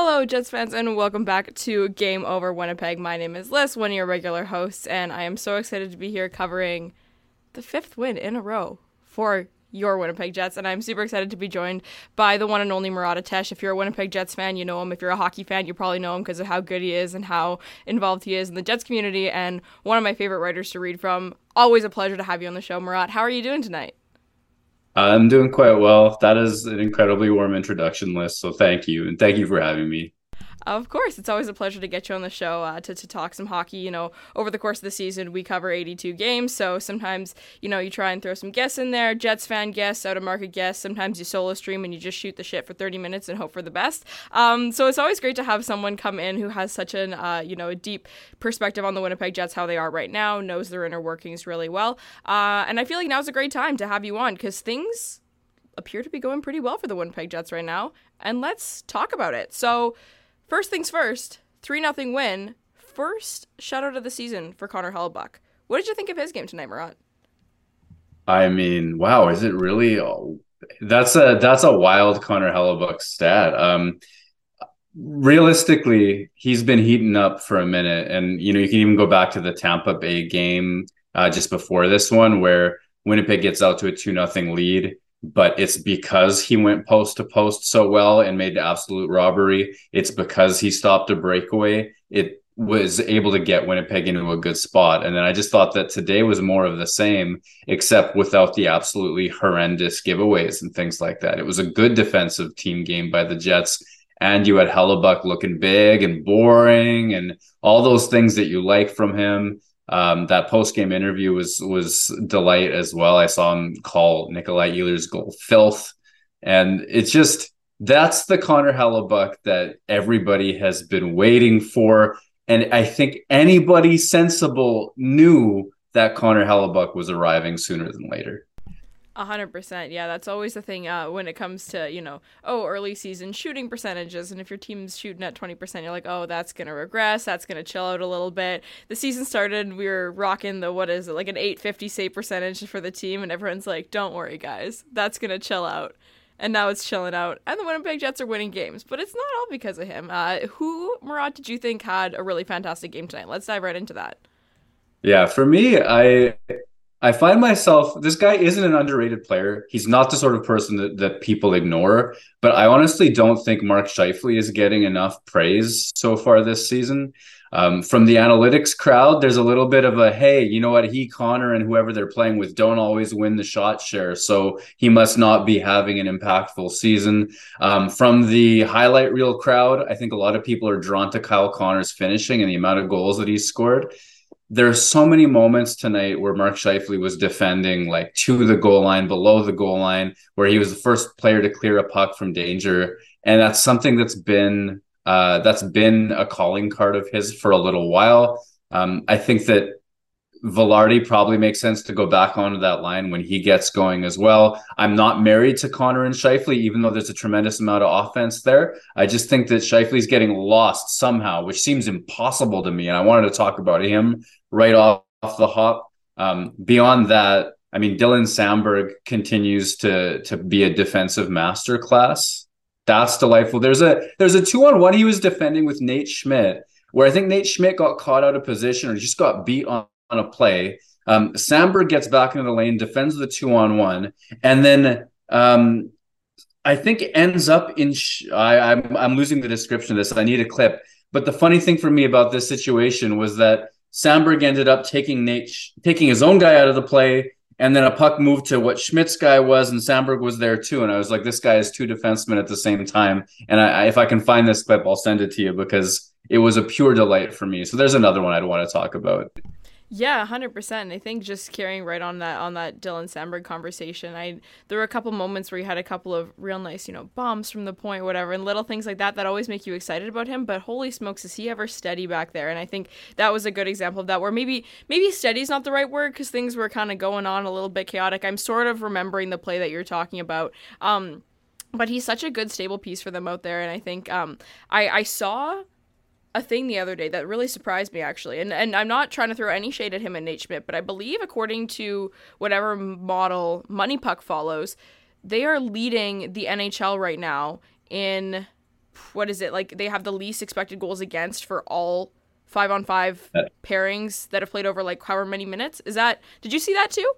Hello, Jets fans, and welcome back to Game Over Winnipeg. My name is Liz, one of your regular hosts, and I am so excited to be here covering the fifth win in a row for your Winnipeg Jets, and I'm super excited to be joined by the one and only Murat Ates. If you're a Winnipeg Jets fan, you know him. If you're a hockey fan, you probably know him because of how good he is and how involved he is in the Jets community, and one of my favorite writers to read from. Always a pleasure to have you on the show, Murat. How are you doing tonight? I'm doing quite well. That is an incredibly warm introduction Liz, so thank you, and thank you for having me. Of course, it's always a pleasure to get you on the show uh, to, to talk some hockey. You know, over the course of the season, we cover 82 games, so sometimes, you know, you try and throw some guests in there, Jets fan guests, out of market guests. Sometimes you solo stream and you just shoot the shit for 30 minutes and hope for the best. Um, so it's always great to have someone come in who has such an, uh, you know, a deep perspective on the Winnipeg Jets, how they are right now, knows their inner workings really well. Uh, and I feel like now's a great time to have you on because things appear to be going pretty well for the Winnipeg Jets right now. And let's talk about it. So, First things first, 3 0 win. First shutout of the season for Connor Hellebuyck. What did you think of his game tonight, Murat? I mean, wow, is it really? That's a that's a wild Connor Hellebuyck stat. Um, realistically, he's been heating up for a minute, and you know you can even go back to the Tampa Bay game uh, just before this one, where Winnipeg gets out to a two nothing lead, but it's because he went post to post so well and made the absolute robbery. It's because he stopped a breakaway. It was able to get Winnipeg into a good spot. And then I just thought that today was more of the same, except without the absolutely horrendous giveaways and things like that. It was a good defensive team game by the Jets. And you had Hellebuyck looking big and boring and all those things that you like from him. Um, that post game interview was was delight as well. I saw him call Nikolaj Ehlers' goal filth, and it's just that's the Connor Hellebuyck that everybody has been waiting for, and I think anybody sensible knew that Connor Hellebuyck was arriving sooner than later. A hundred percent. Yeah, that's always the thing uh, when it comes to you know oh early season shooting percentages, and if your team's shooting at twenty percent, you're like oh that's gonna regress, that's gonna chill out a little bit. The season started, we were rocking the what is it like an eight fifty save percentage for the team, and everyone's like don't worry guys, that's gonna chill out. And now it's chilling out, and the Winnipeg Jets are winning games, but it's not all because of him. Uh, who Murat did you think had a really fantastic game tonight? Let's dive right into that. Yeah, for me, I I find myself this guy isn't an underrated player. He's not the sort of person that, that people ignore, but I honestly don't think Mark Scheifele is getting enough praise so far this season. Um, from the analytics crowd, there's a little bit of a hey, you know what? He, Connor, and whoever they're playing with don't always win the shot share, so he must not be having an impactful season. Um, from the highlight reel crowd, I think a lot of people are drawn to Kyle Connor's finishing and the amount of goals that he's scored there's so many moments tonight where Mark Scheifele was defending like to the goal line, below the goal line, where he was the first player to clear a puck from danger, and that's something that's been uh, that's been a calling card of his for a little while. Um, I think that Vilardi probably makes sense to go back onto that line when he gets going as well. I'm not married to Connor and Scheifele, even though there's a tremendous amount of offense there. I just think that Scheifele's getting lost somehow, which seems impossible to me. And I wanted to talk about him right off, off the hop. Um, beyond that, I mean, Dylan Samberg continues to to be a defensive masterclass. That's delightful. There's a there's a two on one he was defending with Nate Schmidt, where I think Nate Schmidt got caught out of position or just got beat on a play. Um, Samberg gets back into the lane, defends the two on one, and then um, I think ends up in. Sh- I, I'm I'm losing the description of this. I need a clip. But the funny thing for me about this situation was that Samberg ended up taking Nate, taking his own guy out of the play, and then a puck moved to what Schmidt's guy was, and Samberg was there too. And I was like, this guy is two defensemen at the same time. And I, if I can find this clip, I'll send it to you because it was a pure delight for me. So there's another one I'd want to talk about. Yeah, hundred percent. I think just carrying right on that on that Dylan Samberg conversation, I there were a couple moments where he had a couple of real nice, you know, bombs from the point, whatever, and little things like that that always make you excited about him. But holy smokes, is he ever steady back there? And I think that was a good example of that. Where maybe maybe steady is not the right word because things were kind of going on a little bit chaotic. I'm sort of remembering the play that you're talking about. Um, but he's such a good stable piece for them out there, and I think um, I I saw a thing the other day that really surprised me actually. And and I'm not trying to throw any shade at him and Nate Schmidt, but I believe according to whatever model MoneyPuck follows, they are leading the NHL right now in what is it like? They have the least expected goals against for all five on five pairings that have played over like however many minutes. Is that? Did you see that too?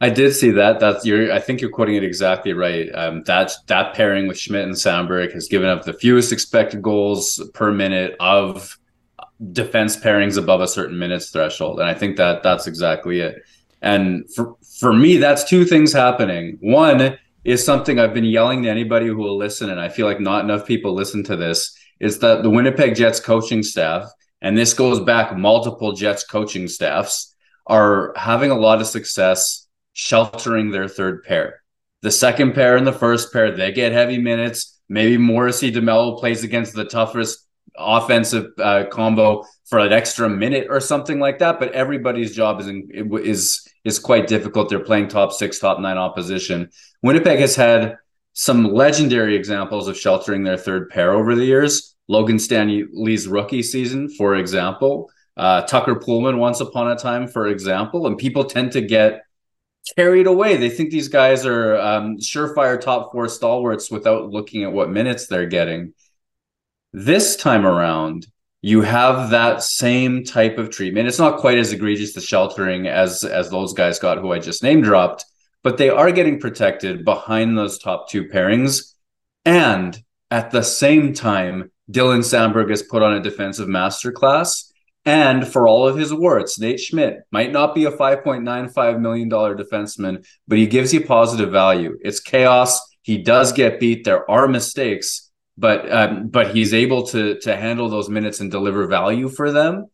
I did see that. That's you're. I think you're quoting it exactly right. Um, that that pairing with Schmidt and Samberg has given up the fewest expected goals per minute of defense pairings above a certain minutes threshold, and I think that that's exactly it. And for for me, that's two things happening. One is something I've been yelling to anybody who will listen, and I feel like not enough people listen to this. Is that the Winnipeg Jets coaching staff, and this goes back multiple Jets coaching staffs, are having a lot of success sheltering their third pair. The second pair and the first pair, they get heavy minutes. Maybe Morrissey DeMelo plays against the toughest offensive uh, combo for an extra minute or something like that. But everybody's job is in, is is quite difficult. They're playing top six, top nine opposition. Winnipeg has had some legendary examples of sheltering their third pair over the years. Logan Stanley's rookie season, for example. Uh, Tucker Poolman once upon a time, for example. And people tend to get carried away. They think these guys are um, surefire top four stalwarts without looking at what minutes they're getting. This time around, you have that same type of treatment. It's not quite as egregious the sheltering as as those guys got who I just name dropped, but they are getting protected behind those top two pairings. And at the same time, Dylan Samberg has put on a defensive masterclass and for all of his warts, Nate Schmidt might not be a $5.95 million defenseman, but he gives you positive value. It's chaos. He does get beat. There are mistakes, but um, but he's able to to handle those minutes and deliver value for them.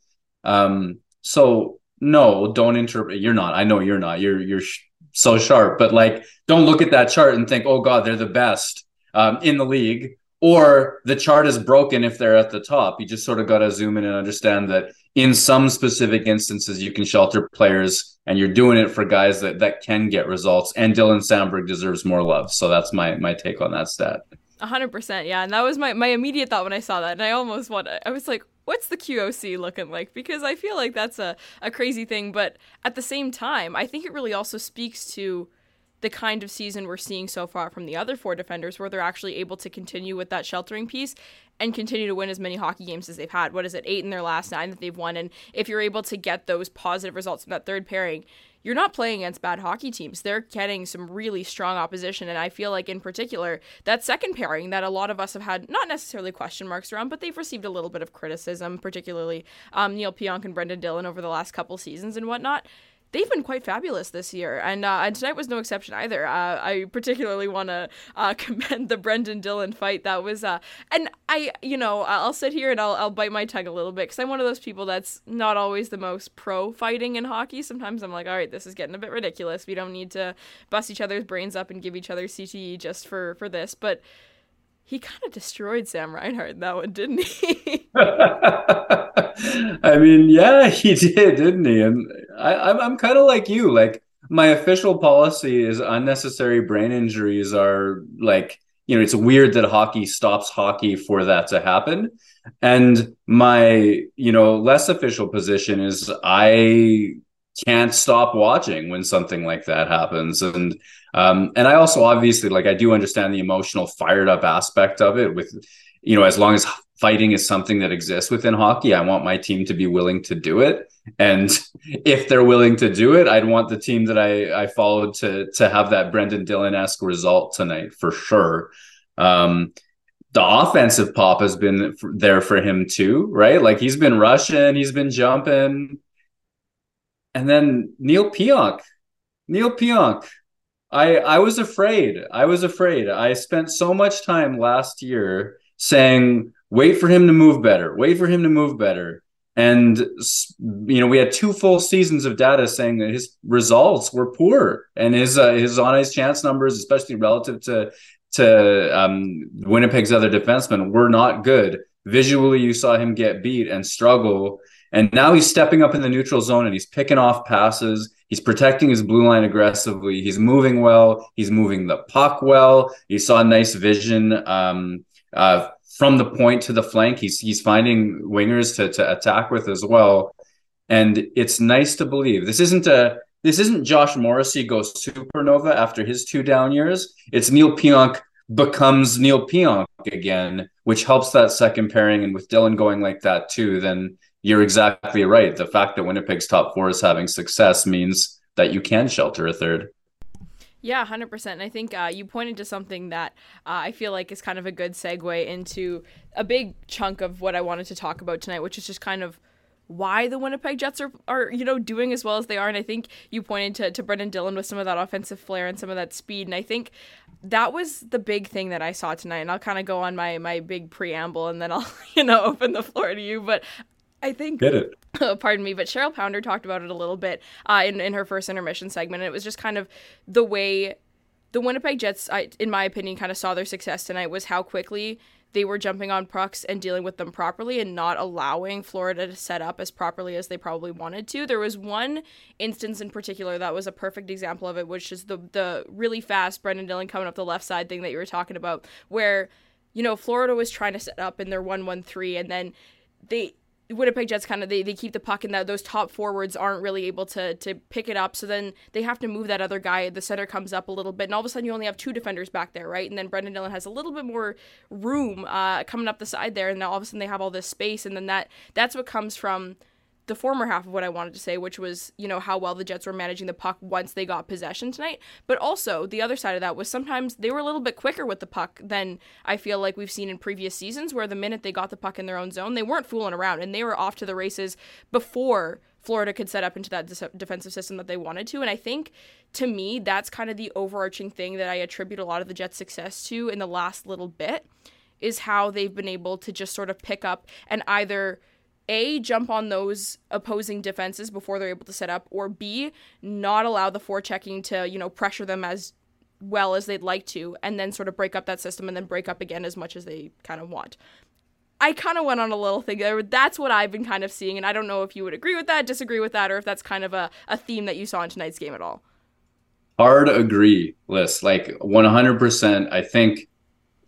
Um, so no, don't interpret. You're not. I know you're not. You're you're sh- so sharp, but like, don't look at that chart and think, oh God, they're the best um, in the league or the chart is broken if they're at the top. You just sort of got to zoom in and understand that in some specific instances, you can shelter players and you're doing it for guys that, that can get results. And Dylan Samberg deserves more love. So that's my, my take on that stat. 100%. Yeah. And that was my, my immediate thought when I saw that. And I almost want I was like, what's the QOC looking like? Because I feel like that's a, a crazy thing. But at the same time, I think it really also speaks to the kind of season we're seeing so far from the other four defenders, where they're actually able to continue with that sheltering piece and continue to win as many hockey games as they've had. What is it, eight in their last nine that they've won? And if you're able to get those positive results from that third pairing, you're not playing against bad hockey teams. They're getting some really strong opposition. And I feel like, in particular, that second pairing that a lot of us have had not necessarily question marks around, but they've received a little bit of criticism, particularly um, Neal Pionk and Brendan Dillon over the last couple seasons and whatnot they've been quite fabulous this year, and uh, and tonight was no exception either. Uh, I particularly want to uh, commend the Brendan Dillon fight. That was, uh, and I, you know, I'll sit here and I'll I'll bite my tongue a little bit because I'm one of those people that's not always the most pro fighting in hockey. Sometimes I'm like, all right, this is getting a bit ridiculous. We don't need to bust each other's brains up and give each other CTE just for for this, but he kind of destroyed Sam Reinhart in that one, didn't he? I mean, yeah, he did, didn't he? And I, I'm, I'm kind of like you. Like my official policy is unnecessary brain injuries are like, you know, it's weird that hockey stops hockey for that to happen. And my, you know, less official position is I can't stop watching when something like that happens. And um, and I also obviously like I do understand the emotional fired up aspect of it with you know as long as fighting is something that exists within hockey, I want my team to be willing to do it. And if they're willing to do it, I'd want the team that I I followed to to have that Brendan Dillon esque result tonight for sure. Um, the offensive pop has been there for him too, right? Like he's been rushing, he's been jumping. And then Neal Pionk, Neal Pionk, I I was afraid. I was afraid. I spent so much time last year saying, "Wait for him to move better. Wait for him to move better." And you know, we had two full seasons of data saying that his results were poor, and his uh, his on ice chance numbers, especially relative to to um, Winnipeg's other defensemen, were not good. Visually, you saw him get beat and struggle. And now he's stepping up in the neutral zone and he's picking off passes. He's protecting his blue line aggressively. He's moving well. He's moving the puck well. You saw nice vision um, uh, from the point to the flank. He's he's finding wingers to to attack with as well. And it's nice to believe this isn't a this isn't Josh Morrissey goes supernova after his two down years. It's Neal Pionk becomes Neal Pionk again, which helps that second pairing. And with Dylan going like that too, then you're exactly right. The fact that Winnipeg's top four is having success means that you can shelter a third. Yeah, 100%. And I think uh, you pointed to something that uh, I feel like is kind of a good segue into a big chunk of what I wanted to talk about tonight, which is just kind of why the Winnipeg Jets are, are you know doing as well as they are. And I think you pointed to, to Brendan Dillon with some of that offensive flair and some of that speed. And I think that was the big thing that I saw tonight. And I'll kind of go on my my big preamble and then I'll you know open the floor to you. But I think Get it. pardon me, but Cheryl Pounder talked about it a little bit uh, in in her first intermission segment and it was just kind of the way the Winnipeg Jets, I, in my opinion, kind of saw their success tonight was how quickly they were jumping on pucks and dealing with them properly and not allowing Florida to set up as properly as they probably wanted to. There was one instance in particular that was a perfect example of it, which is the the really fast Brendan Dillon coming up the left side thing that you were talking about, where you know Florida was trying to set up in their one one three, and then they Winnipeg Jets kind of they, they keep the puck and that those top forwards aren't really able to to pick it up. So then they have to move that other guy the center comes up a little bit and all of a sudden you only have two defenders back there right? And then Brendan Dillon has a little bit more room uh, coming up the side there and now all of a sudden they have all this space and then that that's what comes from the former half of what I wanted to say, which was, you know, how well the Jets were managing the puck once they got possession tonight. But also, the other side of that was sometimes they were a little bit quicker with the puck than I feel like we've seen in previous seasons, where the minute they got the puck in their own zone, they weren't fooling around and they were off to the races before Florida could set up into that dis- defensive system that they wanted to. And I think to me, that's kind of the overarching thing that I attribute a lot of the Jets' success to in the last little bit is how they've been able to just sort of pick up and either a jump on those opposing defenses before they're able to set up or b not allow the forechecking to you know pressure them as well as they'd like to and then sort of break up that system and then break up again as much as they kind of want i kind of went on a little thing there that's what i've been kind of seeing and i don't know if you would agree with that disagree with that or if that's kind of a, a theme that you saw in tonight's game at all hard agree Liz. like 100% i think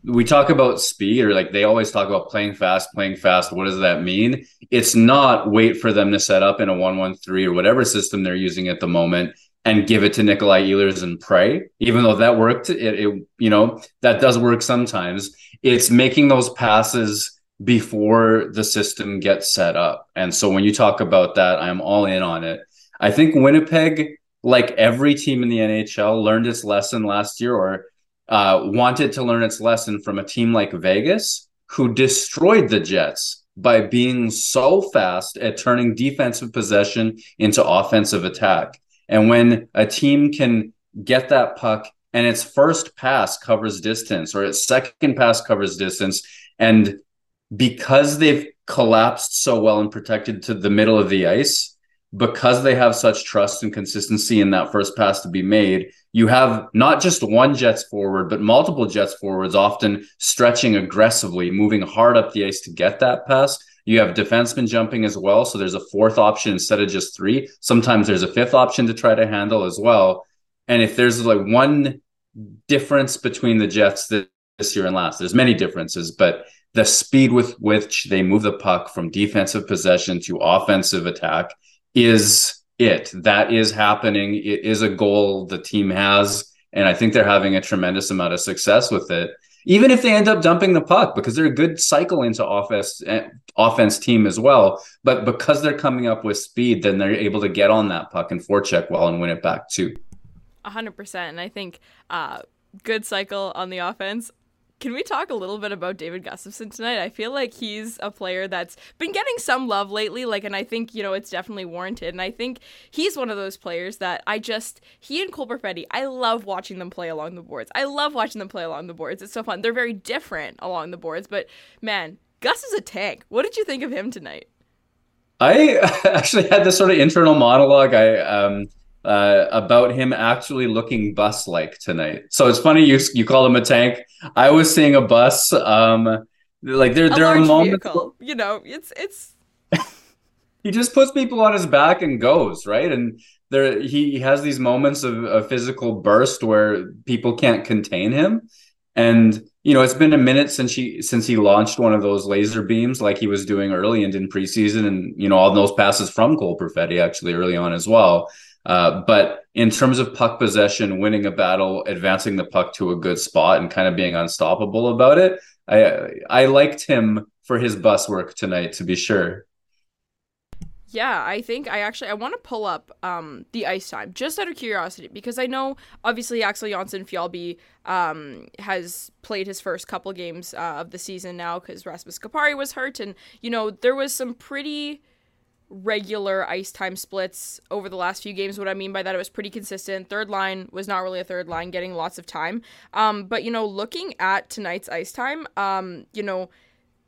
we talk about speed or like they always talk about playing fast playing fast. What does that mean? It's not wait for them to set up in a 113 or whatever system they're using at the moment and give it to Nikolaj Ehlers and pray. Even though that worked it, it you know that does work sometimes. It's making those passes before the system gets set up. And so when you talk about that I'm all in on it. I think Winnipeg like every team in the NHL learned its lesson last year or uh, wanted to learn its lesson from a team like Vegas, who destroyed the Jets by being so fast at turning defensive possession into offensive attack. And when a team can get that puck and its first pass covers distance or its second pass covers distance, and because they've collapsed so well and protected to the middle of the ice, because they have such trust and consistency in that first pass to be made, you have not just one Jets forward, but multiple Jets forwards, often stretching aggressively, moving hard up the ice to get that pass. You have defensemen jumping as well. So there's a fourth option instead of just three. Sometimes there's a fifth option to try to handle as well. And if there's like one difference between the Jets this year and last, there's many differences, but the speed with which they move the puck from defensive possession to offensive attack is it. That is happening. It is a goal the team has. And I think they're having a tremendous amount of success with it. Even if they end up dumping the puck, because they're a good cycle into offense eh, offense team as well. But because they're coming up with speed, then they're able to get on that puck and forecheck well and win it back too. hundred percent. And I think uh, good cycle on the offense. Can we talk a little bit about David Gustafsson tonight? I feel like he's a player that's been getting some love lately, like, and I think you know it's definitely warranted. And I think he's one of those players that I just he and Cole Perfetti, I love watching them play along the boards. I love watching them play along the boards. It's so fun. They're very different along the boards, but man, Gus is a tank. What did you think of him tonight? I actually had this sort of internal monologue. I um uh, about him actually looking bus like tonight. So it's funny you you call him a tank. I was seeing a bus. Um, like there a there are moments. Vehicle. You know, it's it's. he just puts people on his back and goes right, and there he has these moments of a physical burst where people can't contain him, and you know it's been a minute since he since he launched one of those laser beams like he was doing early and in preseason, and you know all those passes from Cole Perfetti actually early on as well Uh, but in terms of puck possession, winning a battle, advancing the puck to a good spot, and kind of being unstoppable about it, I I liked him for his bus work tonight, to be sure. Yeah, I think I actually I want to pull up um, the ice time just out of curiosity because I know obviously Axel Jonsson Fjallby um, has played his first couple games uh, of the season now because Rasmus Kupari was hurt and you know there was some pretty regular ice time splits over the last few games. What I mean by that, it was pretty consistent. Third line was not really a third line, getting lots of time. Um, but you know, looking at tonight's ice time, um, you know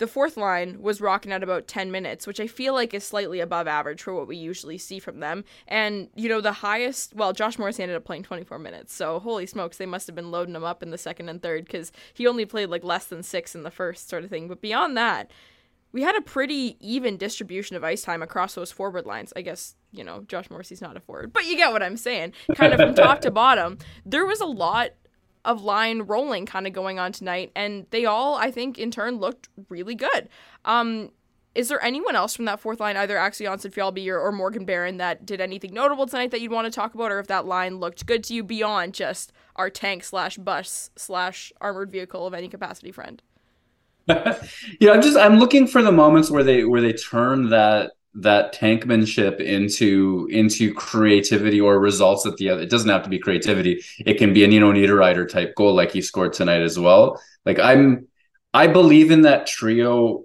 the fourth line was rocking at about 10 minutes, which I feel like is slightly above average for what we usually see from them. And, you know, the highest, well, Josh Morris ended up playing 24 minutes. So, holy smokes, they must have been loading him up in the second and third because he only played like less than six in the first, sort of thing. But beyond that, we had a pretty even distribution of ice time across those forward lines. I guess, you know, Josh Morrissey's not a forward, but you get what I'm saying. Kind of from top to bottom. There was a lot of line rolling kind of going on tonight, and they all, I think, in turn looked really good. Um, is there anyone else from that fourth line, either Axel Jonsson Fjallby or, or Morgan Barron, that did anything notable tonight that you'd want to talk about, or if that line looked good to you beyond just our tank slash bus slash armored vehicle of any capacity friend? yeah, I'm just I'm looking for the moments where they where they turn that that tankmanship into into creativity or results at the other. It doesn't have to be creativity. It can be a Nino Niederreiter type goal like he scored tonight as well. Like I'm I believe in that trio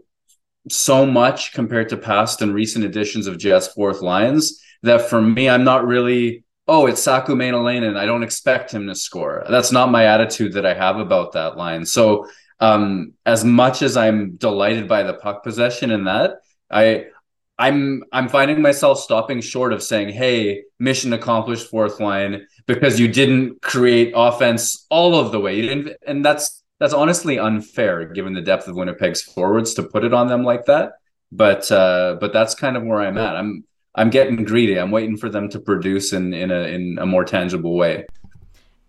so much compared to past and recent editions of Jets fourth lines that for me I'm not really oh it's Saku Maenalanen I don't expect him to score. That's not my attitude that I have about that line. So um as much as I'm delighted by the puck possession in that I I'm I'm finding myself stopping short of saying, "Hey, mission accomplished, fourth line," because you didn't create offense all of the way. You didn't, and that's that's honestly unfair given the depth of Winnipeg's forwards to put it on them like that. But uh, but that's kind of where I'm at. I'm I'm getting greedy. I'm waiting for them to produce in in a in a more tangible way.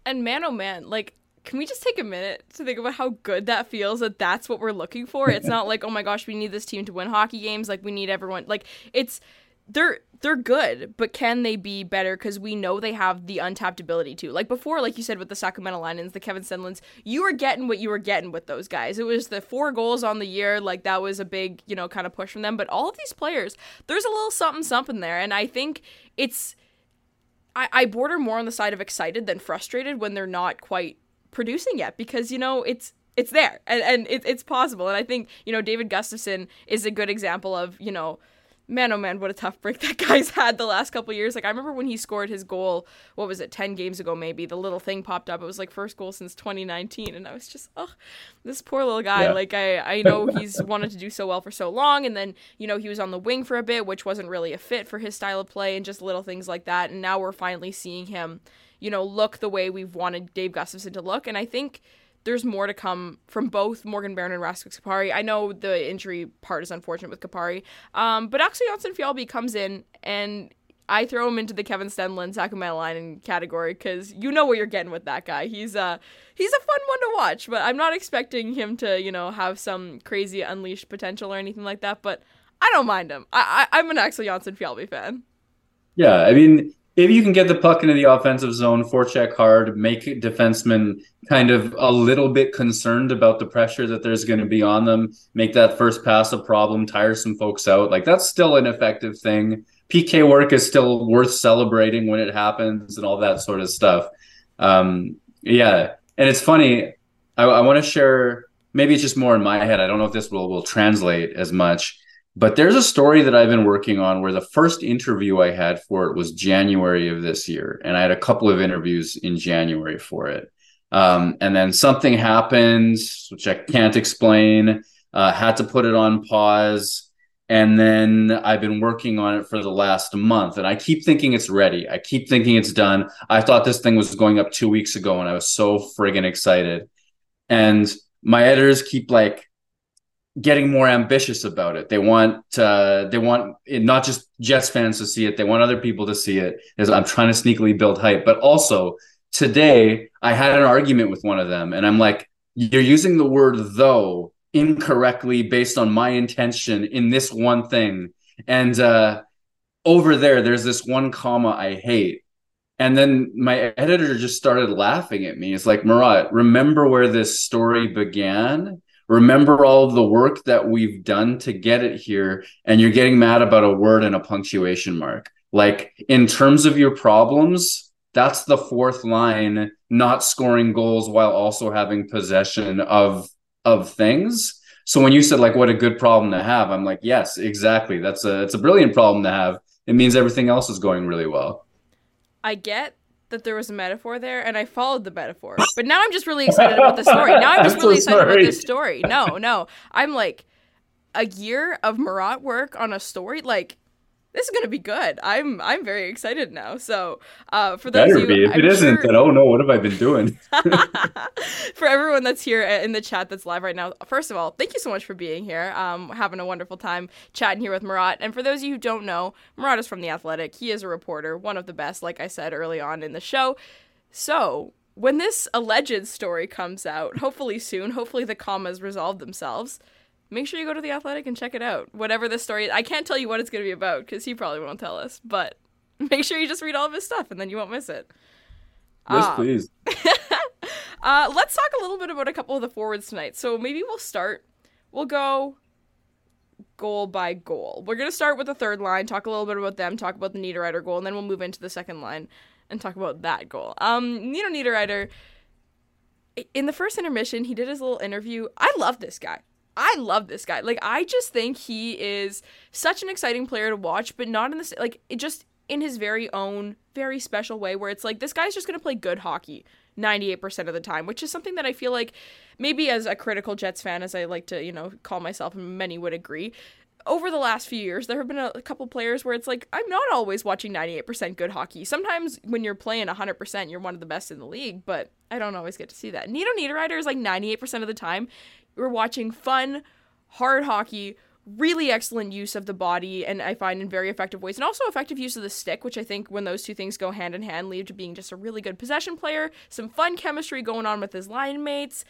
And man, oh man, like can we just take a minute to think about how good that feels that that's what we're looking for? It's not like oh my gosh we need this team to win hockey games. Like we need everyone like it's they're they're good but can they be better? Because we know they have the untapped ability to. Like before like you said with the sacramento lions the kevin stenlunds you were getting what you were getting with those guys. It was the four goals on the year like that was a big you know kind of push from them. But all of these players there's a little something something there. And i think it's I, I border more on the side of excited than frustrated when they're not quite producing yet because you know it's it's there and, and it, it's possible. And i think you know david gustafsson is a good example of you know man oh man what a tough break that guy's had the last couple years like i remember when he scored his goal what was it 10 games ago maybe the little thing popped up it was like first goal since 2019 and i was just oh this poor little guy yeah. like i i know he's wanted to do so well for so long and then you know he was on the wing for a bit which wasn't really a fit for his style of play and just little things like that and now we're finally seeing him you know, look the way we've wanted Dave Gustafsson to look. And I think there's more to come from both Morgan Barron and Rasmus Kupari. I know the injury part is unfortunate with Kupari, um, but actually Jonsson Fjallby comes in and I throw him into the Kevin Stenlund Sacramento line category because you know what you're getting with that guy. He's uh he's a fun one to watch, but I'm not expecting him to you know have some crazy unleashed potential or anything like that. But I don't mind him. I, I am an Axel Jonsson Fjallby fan. Yeah, I mean if you can get the puck into the offensive zone, forecheck hard, make defensemen kind of a little bit concerned about the pressure that there's going to be on them, make that first pass a problem, tire some folks out. Like that's still an effective thing. PK work is still worth celebrating when it happens and all that sort of stuff. Um, yeah, and it's funny. I, I want to share. Maybe it's just more in my head. I don't know if this will will translate as much but there's a story that I've been working on where the first interview I had for it was January of this year. And I had a couple of interviews in January for it. Um, and then something happened, which I can't explain, uh, had to put it on pause. And then I've been working on it for the last month. And I keep thinking it's ready. I keep thinking it's done. I thought this thing was going up two weeks ago and I was so friggin' excited. And my editors keep like, getting more ambitious about it. They want uh, they want it, not just Jets fans to see it. They want other people to see it. As I'm trying to sneakily build hype, but also today I had an argument with one of them, and I'm like, "You're using the word though incorrectly based on my intention in this one thing." And uh, over there, there's this one comma I hate. And then my editor just started laughing at me. It's like, Murat, remember where this story began? Remember all of the work that we've done to get it here. And you're getting mad about a word and a punctuation mark. Like, in terms of your problems, that's the fourth line, not scoring goals while also having possession of of things. So when you said like what a good problem to have, I'm like, yes, exactly. That's a it's a brilliant problem to have. It means everything else is going really well. I get that there was a metaphor there and I followed the metaphor. But now I'm just really excited about the story. Now I'm just I'm really so excited sorry. about this story. No, no. I'm like a year of Murat work on a story like this is gonna be good. I'm I'm very excited now. So uh, for those Better you, be. If I'm it not then oh no, what have I been doing? for everyone that's here in the chat that's live right now, first of all, thank you so much for being here. Um, having a wonderful time chatting here with Murat. And for those of you who don't know, Murat is from the Athletic. He is a reporter, one of the best, like I said early on in the show. So when this alleged story comes out, hopefully soon, hopefully the commas resolve themselves make sure you go to the Athletic and check it out. Whatever the story, I can't tell you what it's going to be about because he probably won't tell us. But make sure you just read all of his stuff, and then you won't miss it. Yes, um, please. uh, let's talk a little bit about a couple of the forwards tonight. So maybe we'll start. We'll go goal by goal. We're gonna start with the third line, talk a little bit about them, talk about the Niederreiter goal, and then we'll move into the second line and talk about that goal. Um, Nino Niederreiter. In the first intermission, he did his little interview. I love this guy. I love this guy. Like I just think he is such an exciting player to watch, but not in this like it just in his very own very special way where it's like this guy's just going to play good hockey 98% of the time, which is something that I feel like maybe as a critical Jets fan as I like to, you know, call myself and many would agree, over the last few years, there have been a, a, couple players where it's like, I'm not always watching 98% good hockey. Sometimes when you're playing 100%, you're one of the best in the league, but I don't always get to see that. Nino Niederreiter is like 98% of the time. We're watching fun, hard hockey, really excellent use of the body, and I find in very effective ways, and also effective use of the stick, which I think when those two things go hand in hand, lead to being just a really good possession player, some fun chemistry going on with his line mates.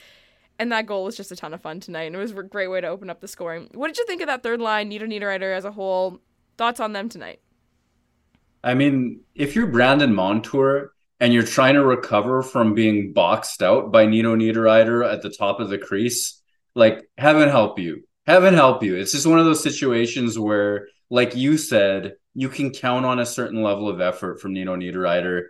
And that goal was just a ton of fun tonight, and it was a great way to open up the scoring. What did you think of that third line, Nino Niederreiter as a whole? Thoughts on them tonight? I mean, if you're Brandon Montour and you're trying to recover from being boxed out by Nino Niederreiter at the top of the crease, like heaven help you. Heaven help you. It's just one of those situations where like you said you can count on a certain level of effort from nino niederreiter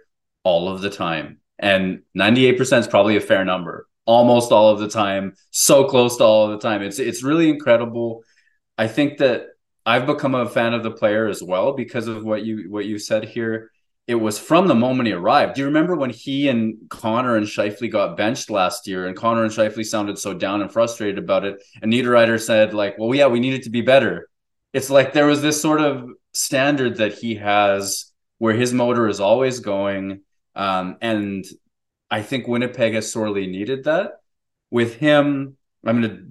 all of the time. And 98% is probably a fair number. Almost all of the time. So close to all of the time. It's it's really incredible. I think that i've become a fan of the player as well because of what you what you said here it was from the moment he arrived. Do you remember when he and Connor and Scheifele got benched last year and Connor and Scheifele sounded so down and frustrated about it? And Niederreiter said, like, well, yeah, we needed to be better. It's like there was this sort of standard that he has where his motor is always going. Um, and I think Winnipeg has sorely needed that. With him, I'm going to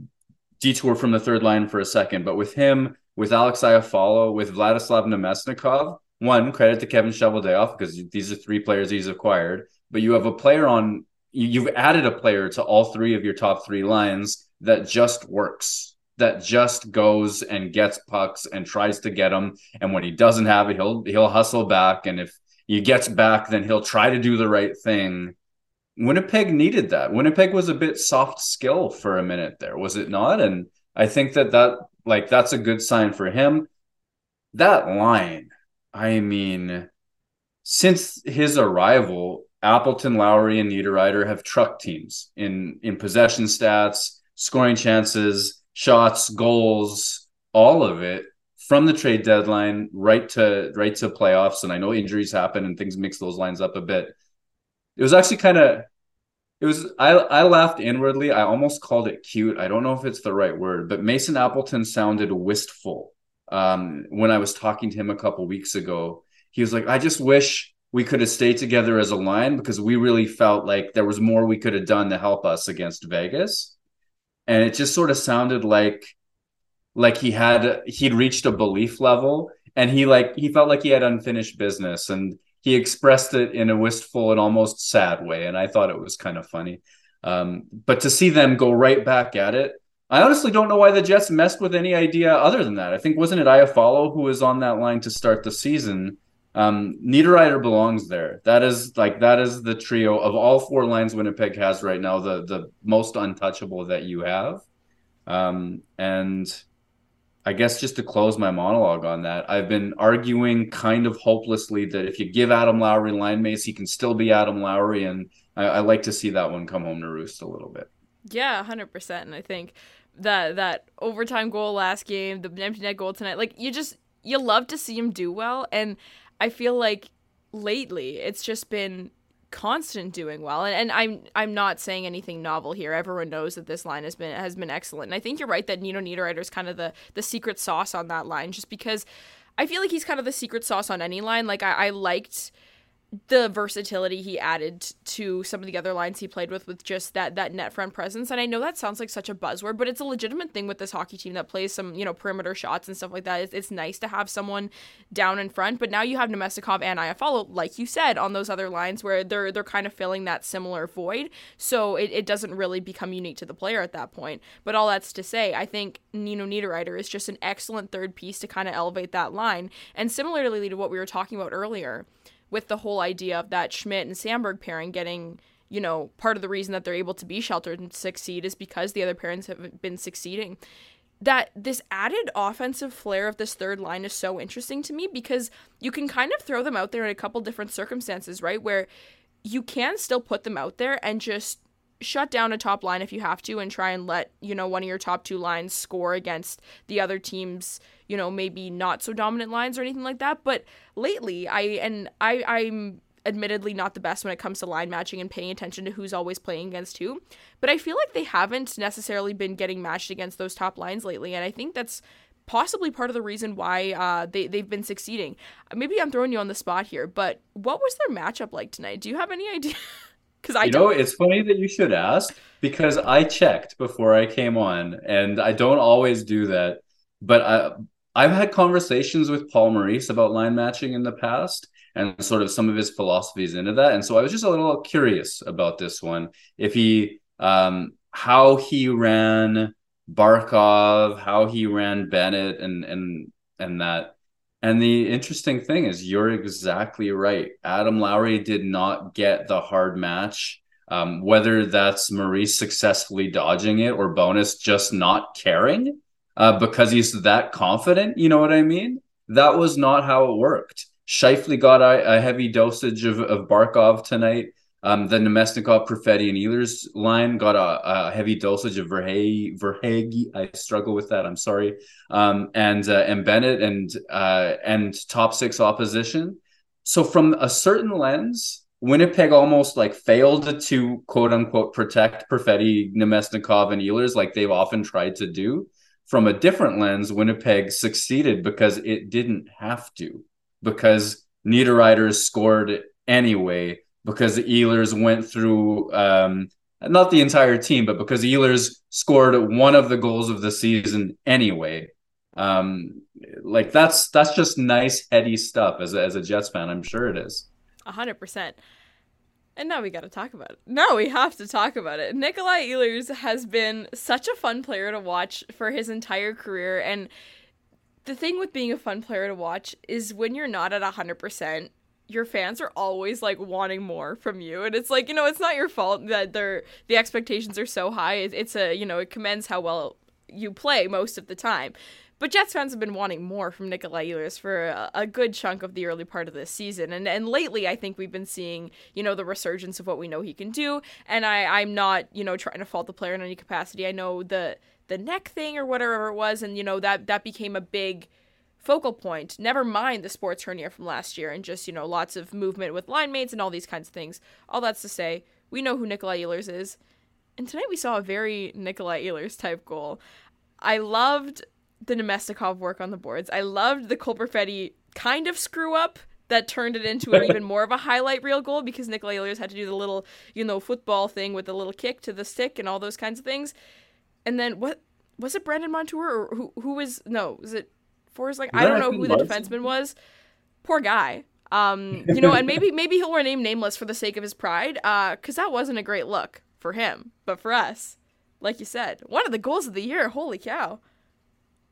detour from the third line for a second, but with him, with Alex Iafallo, with Vladislav Namestnikov, one credit to Kevin Cheveldayoff because these are three players he's acquired, but you have a player on you've added a player to all three of your top three lines that just works that just goes and gets pucks and tries to get them and when he doesn't have it he'll he'll hustle back and if he gets back then he'll try to do the right thing. Winnipeg needed that. Winnipeg was a bit soft skill for a minute there was it not? And i think that that like that's a good sign for him. That line I mean, since his arrival, Appleton, Lowry, and Niederreiter have trucked teams in in possession stats, scoring chances, shots, goals, all of it from the trade deadline right to right to playoffs. And I know injuries happen and things mix those lines up a bit. It was actually kind of it was I I laughed inwardly. I almost called it cute. I don't know if it's the right word, but Mason Appleton sounded wistful um, when I was talking to him a couple weeks ago, he was like, I just wish we could have stayed together as a line because we really felt like there was more we could have done to help us against Vegas. And it just sort of sounded like like he had he'd reached a belief level and he like he felt like he had unfinished business and he expressed it in a wistful and almost sad way and i thought it was kind of funny um, but to see them go right back at it I honestly don't know why the Jets messed with any idea other than that. I think wasn't it Iafallo who was on that line to start the season, Um, Niederreiter belongs there. That is like that is the trio of all four lines Winnipeg has right now, the the most untouchable that you have. Um, and I guess just to close my monologue on that, I've been arguing kind of hopelessly that if you give Adam Lowry line mates, he can still be Adam Lowry, and I, I like to see that one come home to roost a little bit. Yeah, hundred percent. And I think that that overtime goal last game, the empty net goal tonight, like you just you love to see him do well, and I feel like lately it's just been constant doing well. And, and I'm I'm not saying anything novel here. Everyone knows that this line has been has been excellent. And I think you're right that Nino Niederreiter is kind of the the secret sauce on that line, just because I feel like he's kind of the secret sauce on any line. Like I, I liked the versatility he added to some of the other lines he played with with just that that net front presence. And i know that sounds like such a buzzword but it's a legitimate thing with this hockey team that plays some you know perimeter shots and stuff like that. It's, it's nice to have someone down in front but now you have Namestnikov and Iafallo like you said on those other lines where they're they're kind of filling that similar void. So it, it doesn't really become unique to the player at that point. But all that's to say i think Nino Niederreiter is just an excellent third piece to kind of elevate that line. And similarly to what we were talking about earlier with the whole idea of that Schmidt and Samberg pairing getting, you know, part of the reason that they're able to be sheltered and succeed is because the other parents have been succeeding. That this added offensive flair of this third line is so interesting to me because you can kind of throw them out there in a couple different circumstances, right? Where you can still put them out there and just shut down a top line if you have to and try and let, you know, one of your top two lines score against the other team's, you know, maybe not so dominant lines or anything like that. But lately, I and I I'm admittedly not the best when it comes to line matching and paying attention to who's always playing against who. But I feel like they haven't necessarily been getting matched against those top lines lately. And I think that's possibly part of the reason why uh, they, they've been succeeding. Maybe I'm throwing you on the spot here, but what was their matchup like tonight? Do you have any idea? Because I you know, it's funny that you should ask because I checked before I came on, and I don't always do that. But I, I've had conversations with Paul Maurice about line matching in the past, and sort of some of his philosophies into that. And so I was just a little curious about this one. If he, um, how he ran Barkov, how he ran Bennett, and and and that and the interesting thing is, you're exactly right. Adam Lowry did not get the hard match. Um, whether that's Maurice successfully dodging it or Bowness just not caring uh, because he's that confident. You know what I mean? That was not how it worked. Scheifele got a, a heavy dosage of, of Barkov tonight. Um, the Namestnikov, Perfetti, and Ehlers line got a, a heavy dosage of Verhaeghe. Verhaeghe, I struggle with that. I'm sorry. Um, and uh, and Bennett and uh, and top six opposition. So from a certain lens, Winnipeg almost like failed to quote unquote protect Perfetti, Namestnikov, and Ehlers like they've often tried to do. From a different lens, Winnipeg succeeded because it didn't have to, because Niederreiter scored anyway because the Ehlers went through um, not the entire team, but because Ehlers scored one of the goals of the season anyway. Um, like that's that's just nice heady stuff as a, as a Jets fan. I'm sure it is. A hundred percent. And now we got to talk about it. No, we have to talk about it. Nikolaj Ehlers has been such a fun player to watch for his entire career. And the thing with being a fun player to watch is when you're not at 100%, your fans are always like wanting more from you and it's like you know it's not your fault that they're the expectations are so high it's a you know it commends how well you play most of the time but Jets fans have been wanting more from Nikolaj Ehlers for a, a, good chunk of the early part of this season. And and lately I think we've been seeing, you know, the resurgence of what we know he can do. And I, I'm not, you know, trying to fault the player in any capacity. I know the the neck thing or whatever it was, and you know, that that became a big focal point. Never mind the sports hernia from last year and just, you know, lots of movement with line mates and all these kinds of things. All that's to say, we know who Nikolaj Ehlers is. And tonight we saw a very Nikolaj Ehlers type goal. I loved the Namestnikov work on the boards. I loved the Cole Perfetti kind of screw up that turned it into an even more of a highlight reel goal because Nikolaj Ehlers had to do the little, you know, football thing with the little kick to the stick and all those kinds of things. And then what was it Brandon Montour or who who was no, was it Forrest like I don't know who the defenseman was. Poor guy. Um, you know, and maybe maybe he'll remain nameless for the sake of his pride, uh, because that wasn't a great look for him. But for us, like you said, one of the goals of the year. Holy cow!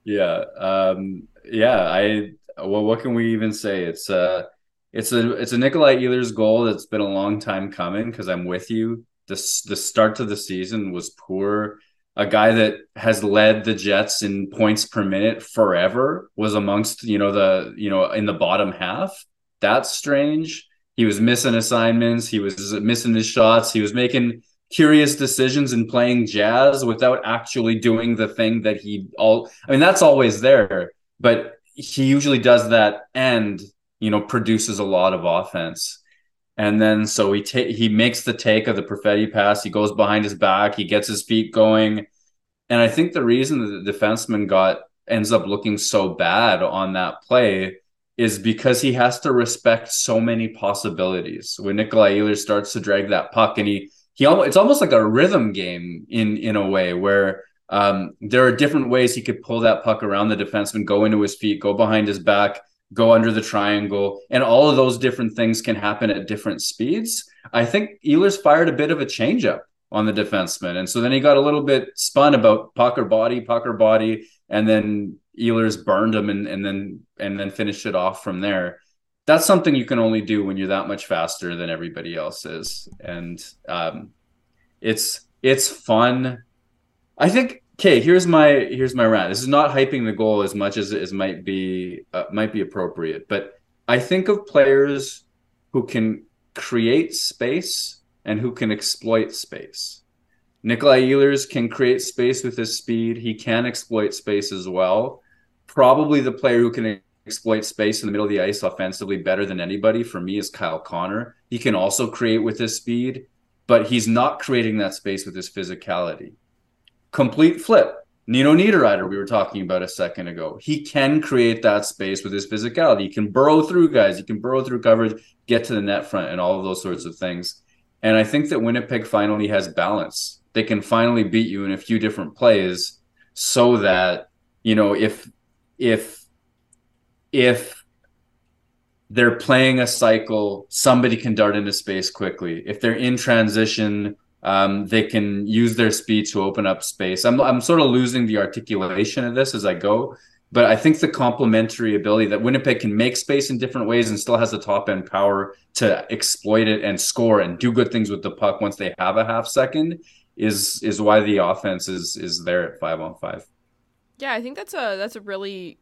Yeah, um, yeah. I well, what can we even say? It's uh, it's a it's a Nikolaj Ehlers goal that's been a long time coming because I'm with you. The the start to the season was poor. A guy that has led the Jets in points per minute forever was amongst you know the you know in the bottom half. That's strange. He was missing assignments. He was missing his shots. He was making curious decisions and playing jazz without actually doing the thing that he all. I mean, that's always there, but he usually does that and you know produces a lot of offense. And then so he ta- he makes the take of the Perfetti pass. He goes behind his back. He gets his feet going. And I think the reason that the defenseman got ends up looking so bad on that play is because he has to respect so many possibilities. When Nikolaj Ehlers starts to drag that puck and he he almost it's almost like a rhythm game in in a way where um, there are different ways he could pull that puck around the defenseman, go into his feet, go behind his back, go under the triangle, and all of those different things can happen at different speeds. I think Ehlers fired a bit of a changeup on the defenseman, and so then he got a little bit spun about puck or body, puck or body, and then Ehlers burned him and, and then and then finished it off from there. That's something you can only do when you're that much faster than everybody else is, and um, it's it's fun. I think. Okay, here's my here's my rant. This is not hyping the goal as much as as might be uh, might be appropriate, but I think of players who can create space and who can exploit space. Nikolaj Ehlers can create space with his speed. He can exploit space as well probably the player who can exploit space in the middle of the ice offensively better than anybody for me is Kyle Connor. He can also create with his speed, but he's not creating that space with his physicality. Complete flip. Nino Niederreiter, we were talking about a second ago. He can create that space with his physicality. He can burrow through guys. He can burrow through coverage, get to the net front, and all of those sorts of things. And I think that Winnipeg finally has balance. They can finally beat you in a few different plays so that, you know, if if if they're playing a cycle, somebody can dart into space quickly. If they're in transition, um, they can use their speed to open up space. I'm I'm sort of losing the articulation of this as I go, but I think the complementary ability that Winnipeg can make space in different ways and still has the top end power to exploit it and score and do good things with the puck once they have a half second is is why the offense is is there at five on five. Yeah, I think that's a that's a really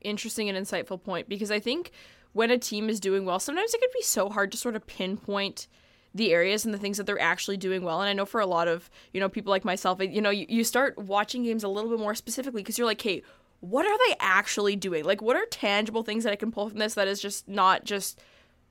interesting and insightful point because I think when a team is doing well, sometimes it can be so hard to sort of pinpoint the areas and the things that they're actually doing well. And I know for a lot of, you know, people like myself, you know, you, you start watching games a little bit more specifically because you're like, hey, what are they actually doing? Like, what are tangible things that I can pull from this that is just not just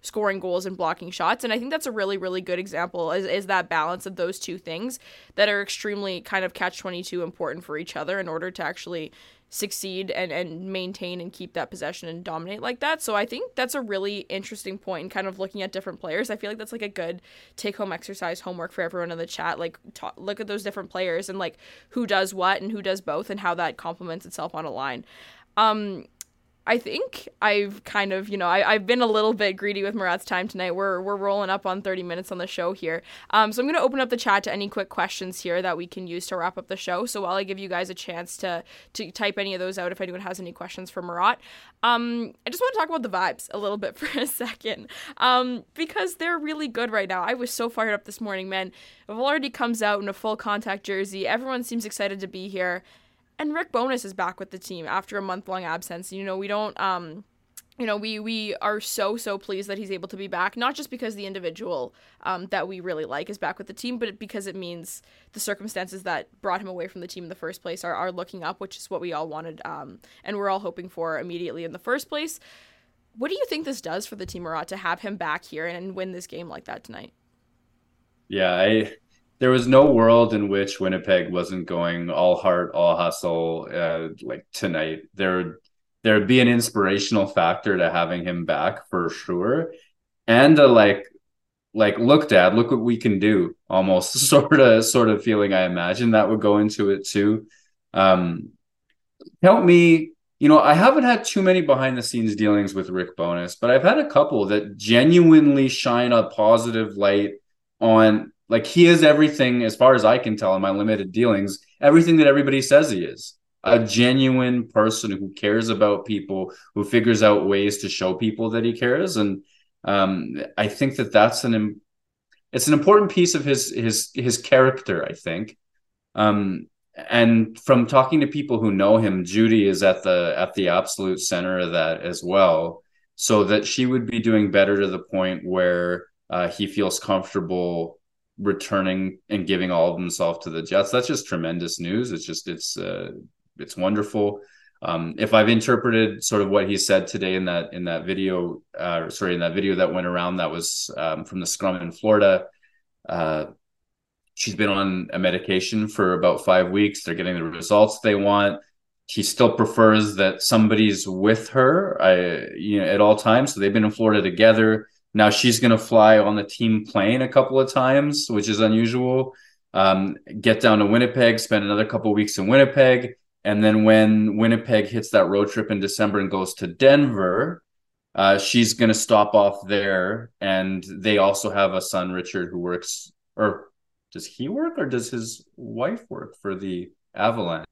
scoring goals and blocking shots. And I think that's a really, really good example is, is that balance of those two things that are extremely kind of catch 22 important for each other in order to actually succeed and, and maintain and keep that possession and dominate like that. So I think that's a really interesting point in kind of looking at different players. I feel like that's like a good take home exercise homework for everyone in the chat. Like look at those different players and like who does what and who does both and how that complements itself on a line. Um, I think I've kind of, you know, I, have been a little bit greedy with Murat's time tonight. We're, we're rolling up on 30 minutes on the show here. Um, so I'm going to open up the chat to any quick questions here that we can use to wrap up the show. So while I give you guys a chance to, to type any of those out if anyone has any questions for Murat, um, I just want to talk about the vibes a little bit for a second um, because they're really good right now. I was so fired up this morning, man. Vilardi comes out in a full contact jersey. Everyone seems excited to be here and Rick Bowness is back with the team after a month long absence. You know, we don't um you know, we we are so so pleased that he's able to be back, not just because the individual um, that we really like is back with the team, but because it means the circumstances that brought him away from the team in the first place are, are looking up, which is what we all wanted, um, and we're all hoping for immediately in the first place. What do you think this does for the team, Murat, to have him back here and win this game like that tonight? Yeah, I there was no world in which Winnipeg wasn't going all heart, all hustle, uh, like tonight. There, there'd be an inspirational factor to having him back for sure, and a like, like look, Dad, look what we can do. Almost sort of, sort of feeling. I imagine that would go into it too. Um, help me. You know, I haven't had too many behind the scenes dealings with Rick Bowness, but I've had a couple that genuinely shine a positive light on like he is everything, as far as I can tell in my limited dealings, everything that everybody says he is. A genuine person who cares about people, who figures out ways to show people that he cares. And Um, I think that that's an it's an important piece of his his his character. I think, um, and from talking to people who know him, Judy is at the at the absolute center of that as well. So that she would be doing better to the point where uh, he feels comfortable returning and giving all of himself to the Jets. That's just tremendous news. It's just it's uh, it's wonderful. Um, if I've interpreted sort of what he said today in that in that video, uh, sorry, in that video that went around that was um, from the scrum in Florida, uh, she's been on a medication for about five weeks. They're getting the results they want. He still prefers that somebody's with her, I, you know, at all times. So they've been in Florida together. Now she's going to fly on the team plane a couple of times, which is unusual. Um, get down to Winnipeg, spend another couple of weeks in Winnipeg, and then when Winnipeg hits that road trip in December and goes to Denver, uh, she's going to stop off there. And they also have a son, Richard, who works, or does he work or does his wife work for the Avalanche?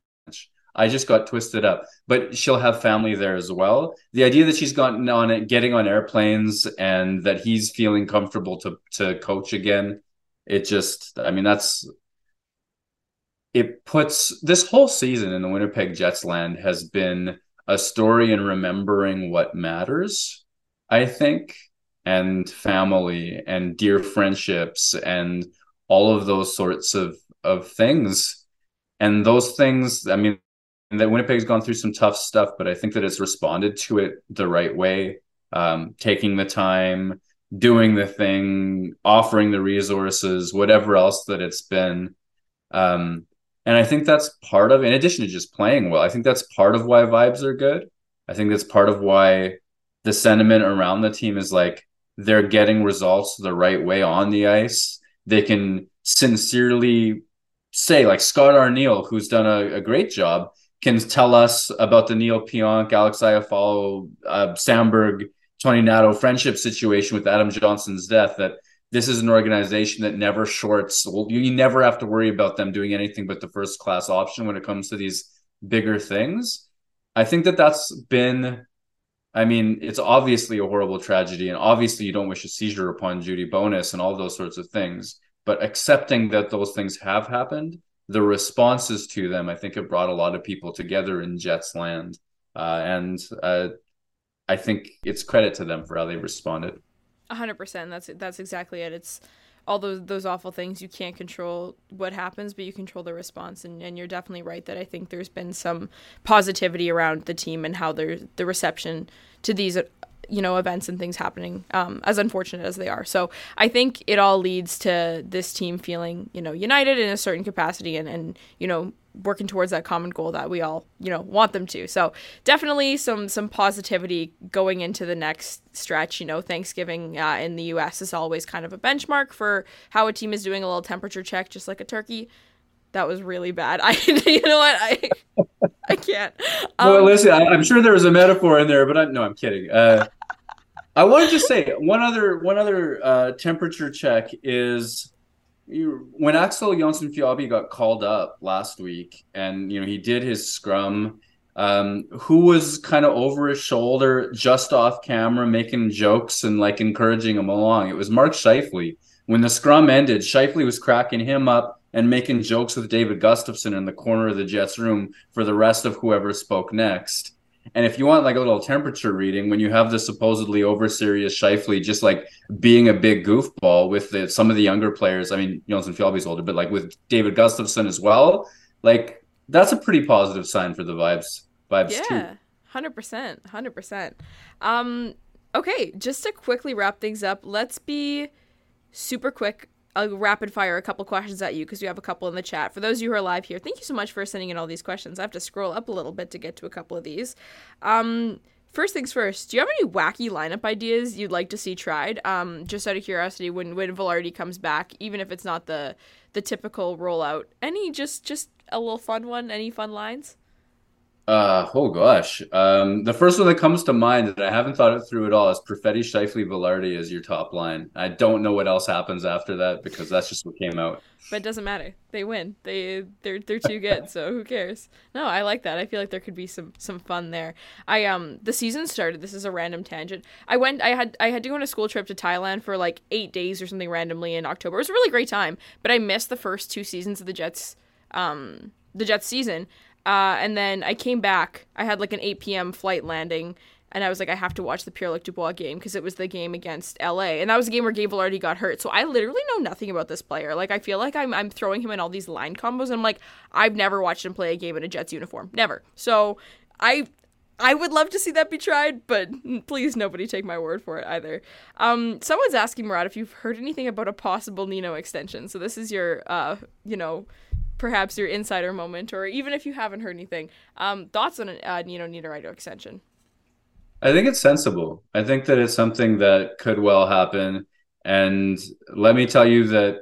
I just got twisted up, but she'll have family there as well. The idea that she's gotten on it, getting on airplanes, and that he's feeling comfortable to to coach again, it just, I mean, that's it puts this whole season in the Winnipeg Jets land has been a story in remembering what matters, I think, and family and dear friendships and all of those sorts of of things. And those things, I mean, that Winnipeg's gone through some tough stuff, but I think that it's responded to it the right way, um, taking the time, doing the thing, offering the resources, whatever else that it's been. Um, and I think that's part of, in addition to just playing well, I think that's part of why vibes are good. I think that's part of why the sentiment around the team is like they're getting results the right way on the ice. They can sincerely say, like Scott Arniel, who's done a, a great job, can tell us about the Neal Pionk, Alex Iafallo, uh, Toninato friendship situation with Adam Johnson's death that this is an organization that never shorts. Well, you never have to worry about them doing anything but the first class option when it comes to these bigger things. I think that that's been. I mean, it's obviously a horrible tragedy, and obviously you don't wish a seizure upon Judy Bowness and all those sorts of things. But accepting that those things have happened, the responses to them, I think, have brought a lot of people together in Jets land, uh, and uh, I think it's credit to them for how they responded hundred percent. That's that's exactly it. It's all those those awful things you can't control what happens, but you control the response. And, and you're definitely right that I think there's been some positivity around the team and how there's the reception to these you know events and things happening um, as unfortunate as they are. So i think it all leads to this team feeling you know united in a certain capacity and and you know working towards that common goal that we all you know want them to. So definitely some some positivity going into the next stretch. You know thanksgiving uh, in the us is always kind of a benchmark for how a team is doing a little temperature check just like a turkey. That was really bad. I you know what? I i can't. Um, well listen I, am sure there was a metaphor in there but i'm no i'm kidding. Uh, i wanted to just say one other one other uh, temperature check is you, when Axel Jonsson-Fjallby got called up last week, and you know he did his scrum, um, who was kind of over his shoulder, just off camera, making jokes and like encouraging him along. It was Mark Scheifele. When the scrum ended, Scheifele was cracking him up and making jokes with David Gustafsson in the corner of the Jets room for the rest of whoever spoke next. And if you want like a little temperature reading, when you have the supposedly over serious Scheifele just like being a big goofball with the, some of the younger players, I mean, Jonsson-Fjallby's older, but like with David Gustafsson as well, like that's a pretty positive sign for the vibes. Vibes yeah, too. hundred percent, hundred percent. Um, okay, just to quickly wrap things up, let's be super quick I'll rapid fire a couple questions at you because we have a couple in the chat. For those of you who are live here, thank you so much for sending in all these questions. I have to scroll up a little bit to get to a couple of these. Um, first things first, do you have any wacky lineup ideas you'd like to see tried? Um, just out of curiosity, when when Vilardi comes back, even if it's not the the typical rollout, any just just a little fun one? Any fun lines? Uh oh gosh. Um the first one that comes to mind that I haven't thought it through at all is Perfetti Scheifele Vilardi as your top line. I don't know what else happens after that because that's just what came out. But it doesn't matter. They win. They they're they're too good, so who cares? No, I like that. I feel like there could be some some fun there. I um the season started. This is a random tangent. I went I had I had to go on a school trip to Thailand for like 8 days or something randomly in October. It was a really great time, but I missed the first two seasons of the Jets um the Jets season. Uh, and then I came back. I had like an 8 p.m. flight landing, and I was like, I have to watch the Pierre Luc Dubois game because it was the game against LA, and that was a game where Gabe Vilardi got hurt. So I literally know nothing about this player. Like I feel like I'm I'm throwing him in all these line combos, and I'm like, I've never watched him play a game in a Jets uniform, never. So I I would love to see that be tried, but please nobody take my word for it either. Um, someone's asking Murat if you've heard anything about a possible Nino extension. So this is your, uh, you know, perhaps your insider moment, or even if you haven't heard anything, um, thoughts on uh, Nino Niederreiter extension? I think it's sensible. I think that it's something that could well happen. And let me tell you that,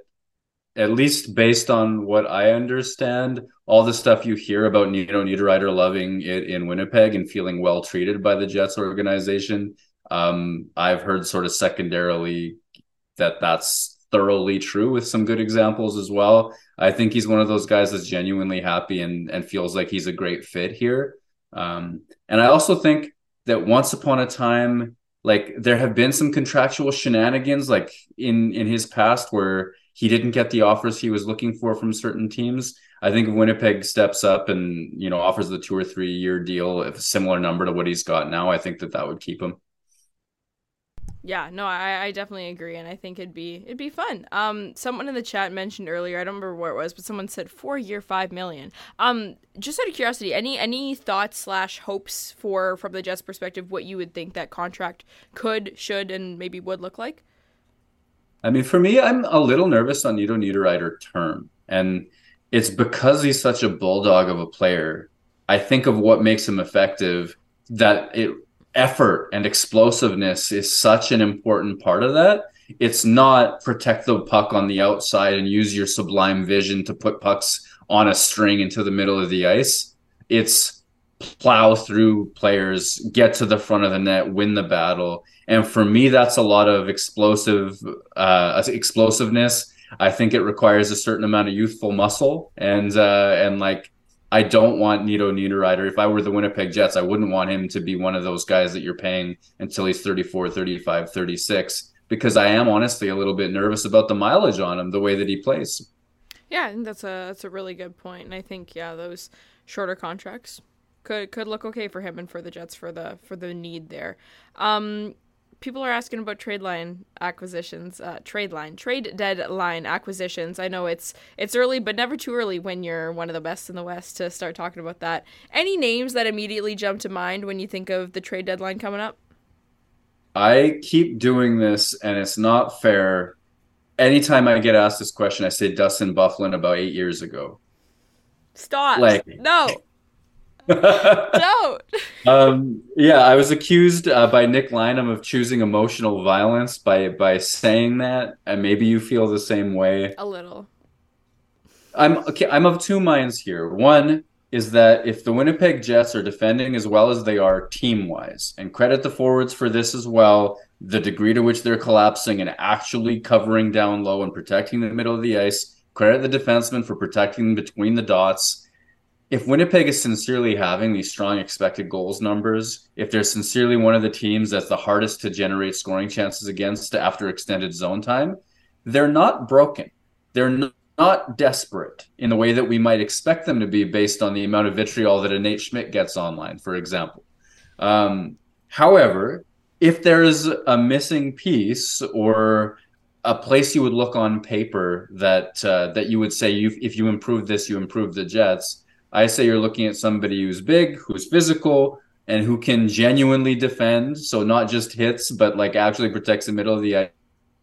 at least based on what I understand, all the stuff you hear about Nino Niederreiter loving it in Winnipeg and feeling well treated by the Jets organization, um, I've heard sort of secondarily that that's thoroughly true with some good examples as well. I think he's one of those guys that's genuinely happy and and feels like he's a great fit here. Um, and I also think that once upon a time, like there have been some contractual shenanigans, like in in his past, where he didn't get the offers he was looking for from certain teams. I think if Winnipeg steps up and you know offers the two or three year deal, a similar number to what he's got now, I think that that would keep him yeah, no, I, I definitely agree, and I think it'd be it'd be fun. Um, someone in the chat mentioned earlier, I don't remember where it was, but someone said four year five million. Um, just out of curiosity, any any thoughts slash hopes for from the Jets' perspective, what you would think that contract could, should, and maybe would look like? I mean, for me, I'm a little nervous on Nino Niederreiter term, and it's because he's such a bulldog of a player. I think of what makes him effective that it effort and explosiveness is such an important part of that. It's not protect the puck on the outside and use your sublime vision to put pucks on a string into the middle of the ice. It's plow through players, get to the front of the net, win the battle. And for me, that's a lot of explosive uh, explosiveness. I think it requires a certain amount of youthful muscle and uh, and like I don't want Nino Niederreiter. If I were the Winnipeg Jets, I wouldn't want him to be one of those guys that you're paying until he's 34, 35, 36, because I am honestly a little bit nervous about the mileage on him, the way that he plays. Yeah, think that's a that's a really good point, and I think yeah, those shorter contracts could could look okay for him and for the Jets for the for the need there. Um, people are asking about trade line acquisitions, uh, trade line, trade deadline acquisitions. I know it's it's early, but never too early when you're one of the best in the West to start talking about that. Any names that immediately jump to mind when you think of the trade deadline coming up? I keep doing this, and it's not fair. Anytime I get asked this question, I say Dustin Byfuglien about eight years ago. Stop. Like no. Don't. um, yeah, I was accused uh, by Nick Lynam of choosing emotional violence by by saying that, and maybe you feel the same way. A little. I'm okay. I'm of two minds here. One is that if the Winnipeg Jets are defending as well as they are team wise, and credit the forwards for this as well, the degree to which they're collapsing and actually covering down low and protecting the middle of the ice. Credit the defensemen for protecting between the dots if Winnipeg is sincerely having these strong expected goals numbers, if they're sincerely one of the teams that's the hardest to generate scoring chances against after extended zone time, they're not broken. They're not desperate in the way that we might expect them to be based on the amount of vitriol that a Nate Schmidt gets online, for example. Um, however, if there is a missing piece or a place you would look on paper that uh, that you would say you if you improve this, you improve the Jets I say you're looking at somebody who's big, who's physical, and who can genuinely defend. So not just hits, but like actually protects the middle of the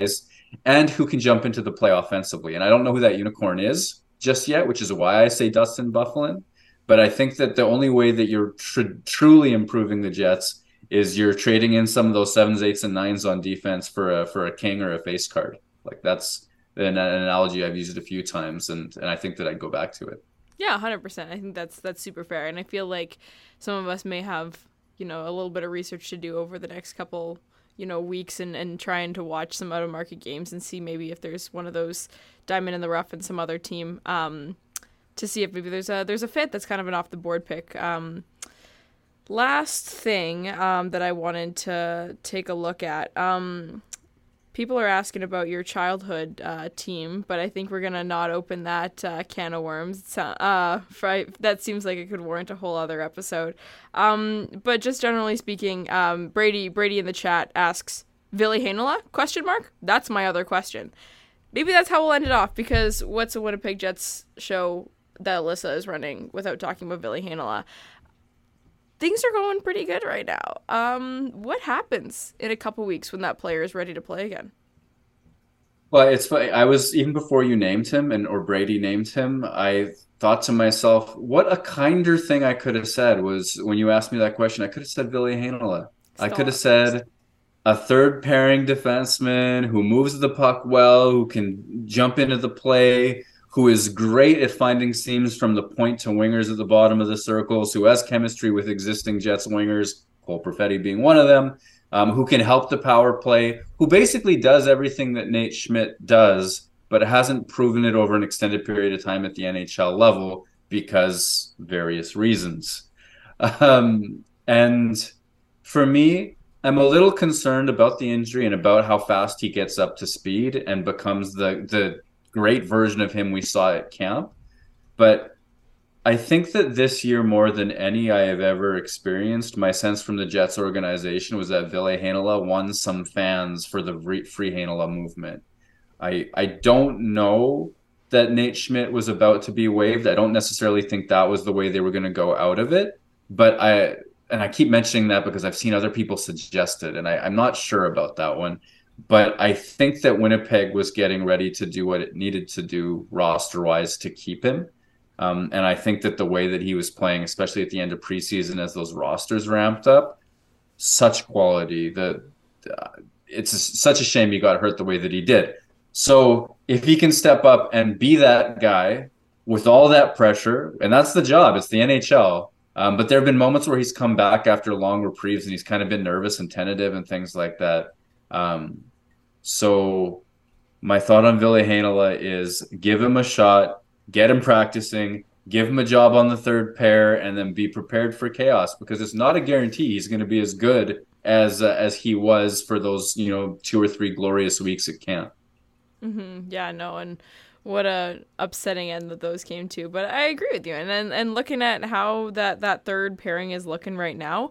ice, and who can jump into the play offensively. And I don't know who that unicorn is just yet, which is why I say Dustin Byfuglien. But I think that the only way that you're tr- truly improving the Jets is you're trading in some of those sevens, eights, and nines on defense for a for a king or a face card. Like that's an, an analogy I've used a few times, and and I think that I'd go back to it. Yeah, hundred percent. I think that's that's super fair, and I feel like some of us may have you know a little bit of research to do over the next couple you know weeks and and trying to watch some out of market games and see maybe if there's one of those diamond in the rough and some other team um, to see if maybe there's a there's a fit that's kind of an off the board pick. Um, last thing um, that I wanted to take a look at. Um, people are asking about your childhood uh, team, but I think we're gonna not open that uh, can of worms. Uh, for, that seems like it could warrant a whole other episode. Um, but just generally speaking, um, Brady Brady in the chat asks Ville Heinola? Question mark. That's my other question. Maybe that's how we'll end it off because what's a Winnipeg Jets show that Alyssa is running without talking about Ville Heinola? Things are going pretty good right now. Um, what happens in a couple weeks when that player is ready to play again? Well, it's funny. I was even before you named him and or Brady named him. I thought to myself, what a kinder thing I could have said was when you asked me that question. I could have said Ville Heinola. I could have said a third pairing defenseman who moves the puck well, who can jump into the play, who is great at finding seams from the point to wingers at the bottom of the circles, who has chemistry with existing Jets wingers, Cole Perfetti being one of them, um, who can help the power play, who basically does everything that Nate Schmidt does, but hasn't proven it over an extended period of time at the NHL level because various reasons. Um, and for me, I'm a little concerned about the injury and about how fast he gets up to speed and becomes the the great version of him we saw at camp. But I think that this year, more than any I have ever experienced, my sense from the Jets organization was that Ville Heinola won some fans for the free Heinola movement. I I don't know that Nate Schmidt was about to be waived. I don't necessarily think that was the way they were going to go out of it. But I and I keep mentioning that because I've seen other people suggest it, and I, I'm not sure about that one. But I think that Winnipeg was getting ready to do what it needed to do roster wise to keep him. Um, and I think that the way that he was playing, especially at the end of preseason as those rosters ramped up, such quality that uh, it's a, such a shame he got hurt the way that he did. So if he can step up and be that guy with all that pressure, and that's the job, it's the NHL. Um, but there have been moments where he's come back after long reprieves and he's kind of been nervous and tentative and things like that. Um, so my thought on Ville Heinola is give him a shot, get him practicing, give him a job on the third pair, and then be prepared for chaos because it's not a guarantee he's going to be as good as uh, as he was for those you know two or three glorious weeks at camp. Mm-hmm. Yeah, no, and what a upsetting end that those came to. But I agree with you, and and, and looking at how that that third pairing is looking right now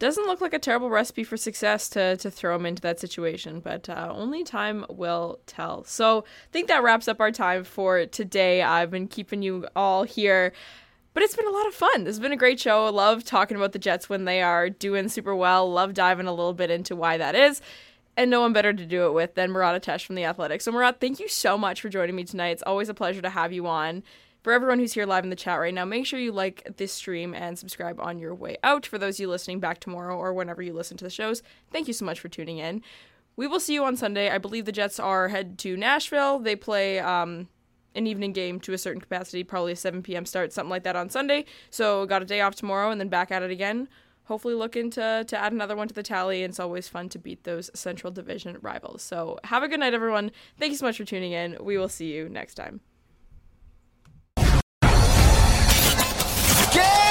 doesn't look like a terrible recipe for success to, to throw him into that situation, but uh, only time will tell. So I think that wraps up our time for today. I've been keeping you all here, but it's been a lot of fun. This has been a great show. I love talking about the Jets when they are doing super well. Love diving a little bit into why that is. And no one better to do it with than Murat Ates from The Athletic. So, Murat, thank you so much for joining me tonight. It's always a pleasure to have you on for everyone who's here live in the chat right now, make sure you like this stream and subscribe on your way out. For those of you listening back tomorrow or whenever you listen to the shows, thank you so much for tuning in. We will see you on Sunday. I believe the Jets are head to Nashville. They play um, an evening game to a certain capacity, probably a 7 p.m. start, something like that on Sunday. So got a day off tomorrow and then back at it again. Hopefully, looking to, to add another one to the tally. It's always fun to beat those Central Division rivals. So, have a good night, everyone. Thank you so much for tuning in. We will see you next time. Yeah!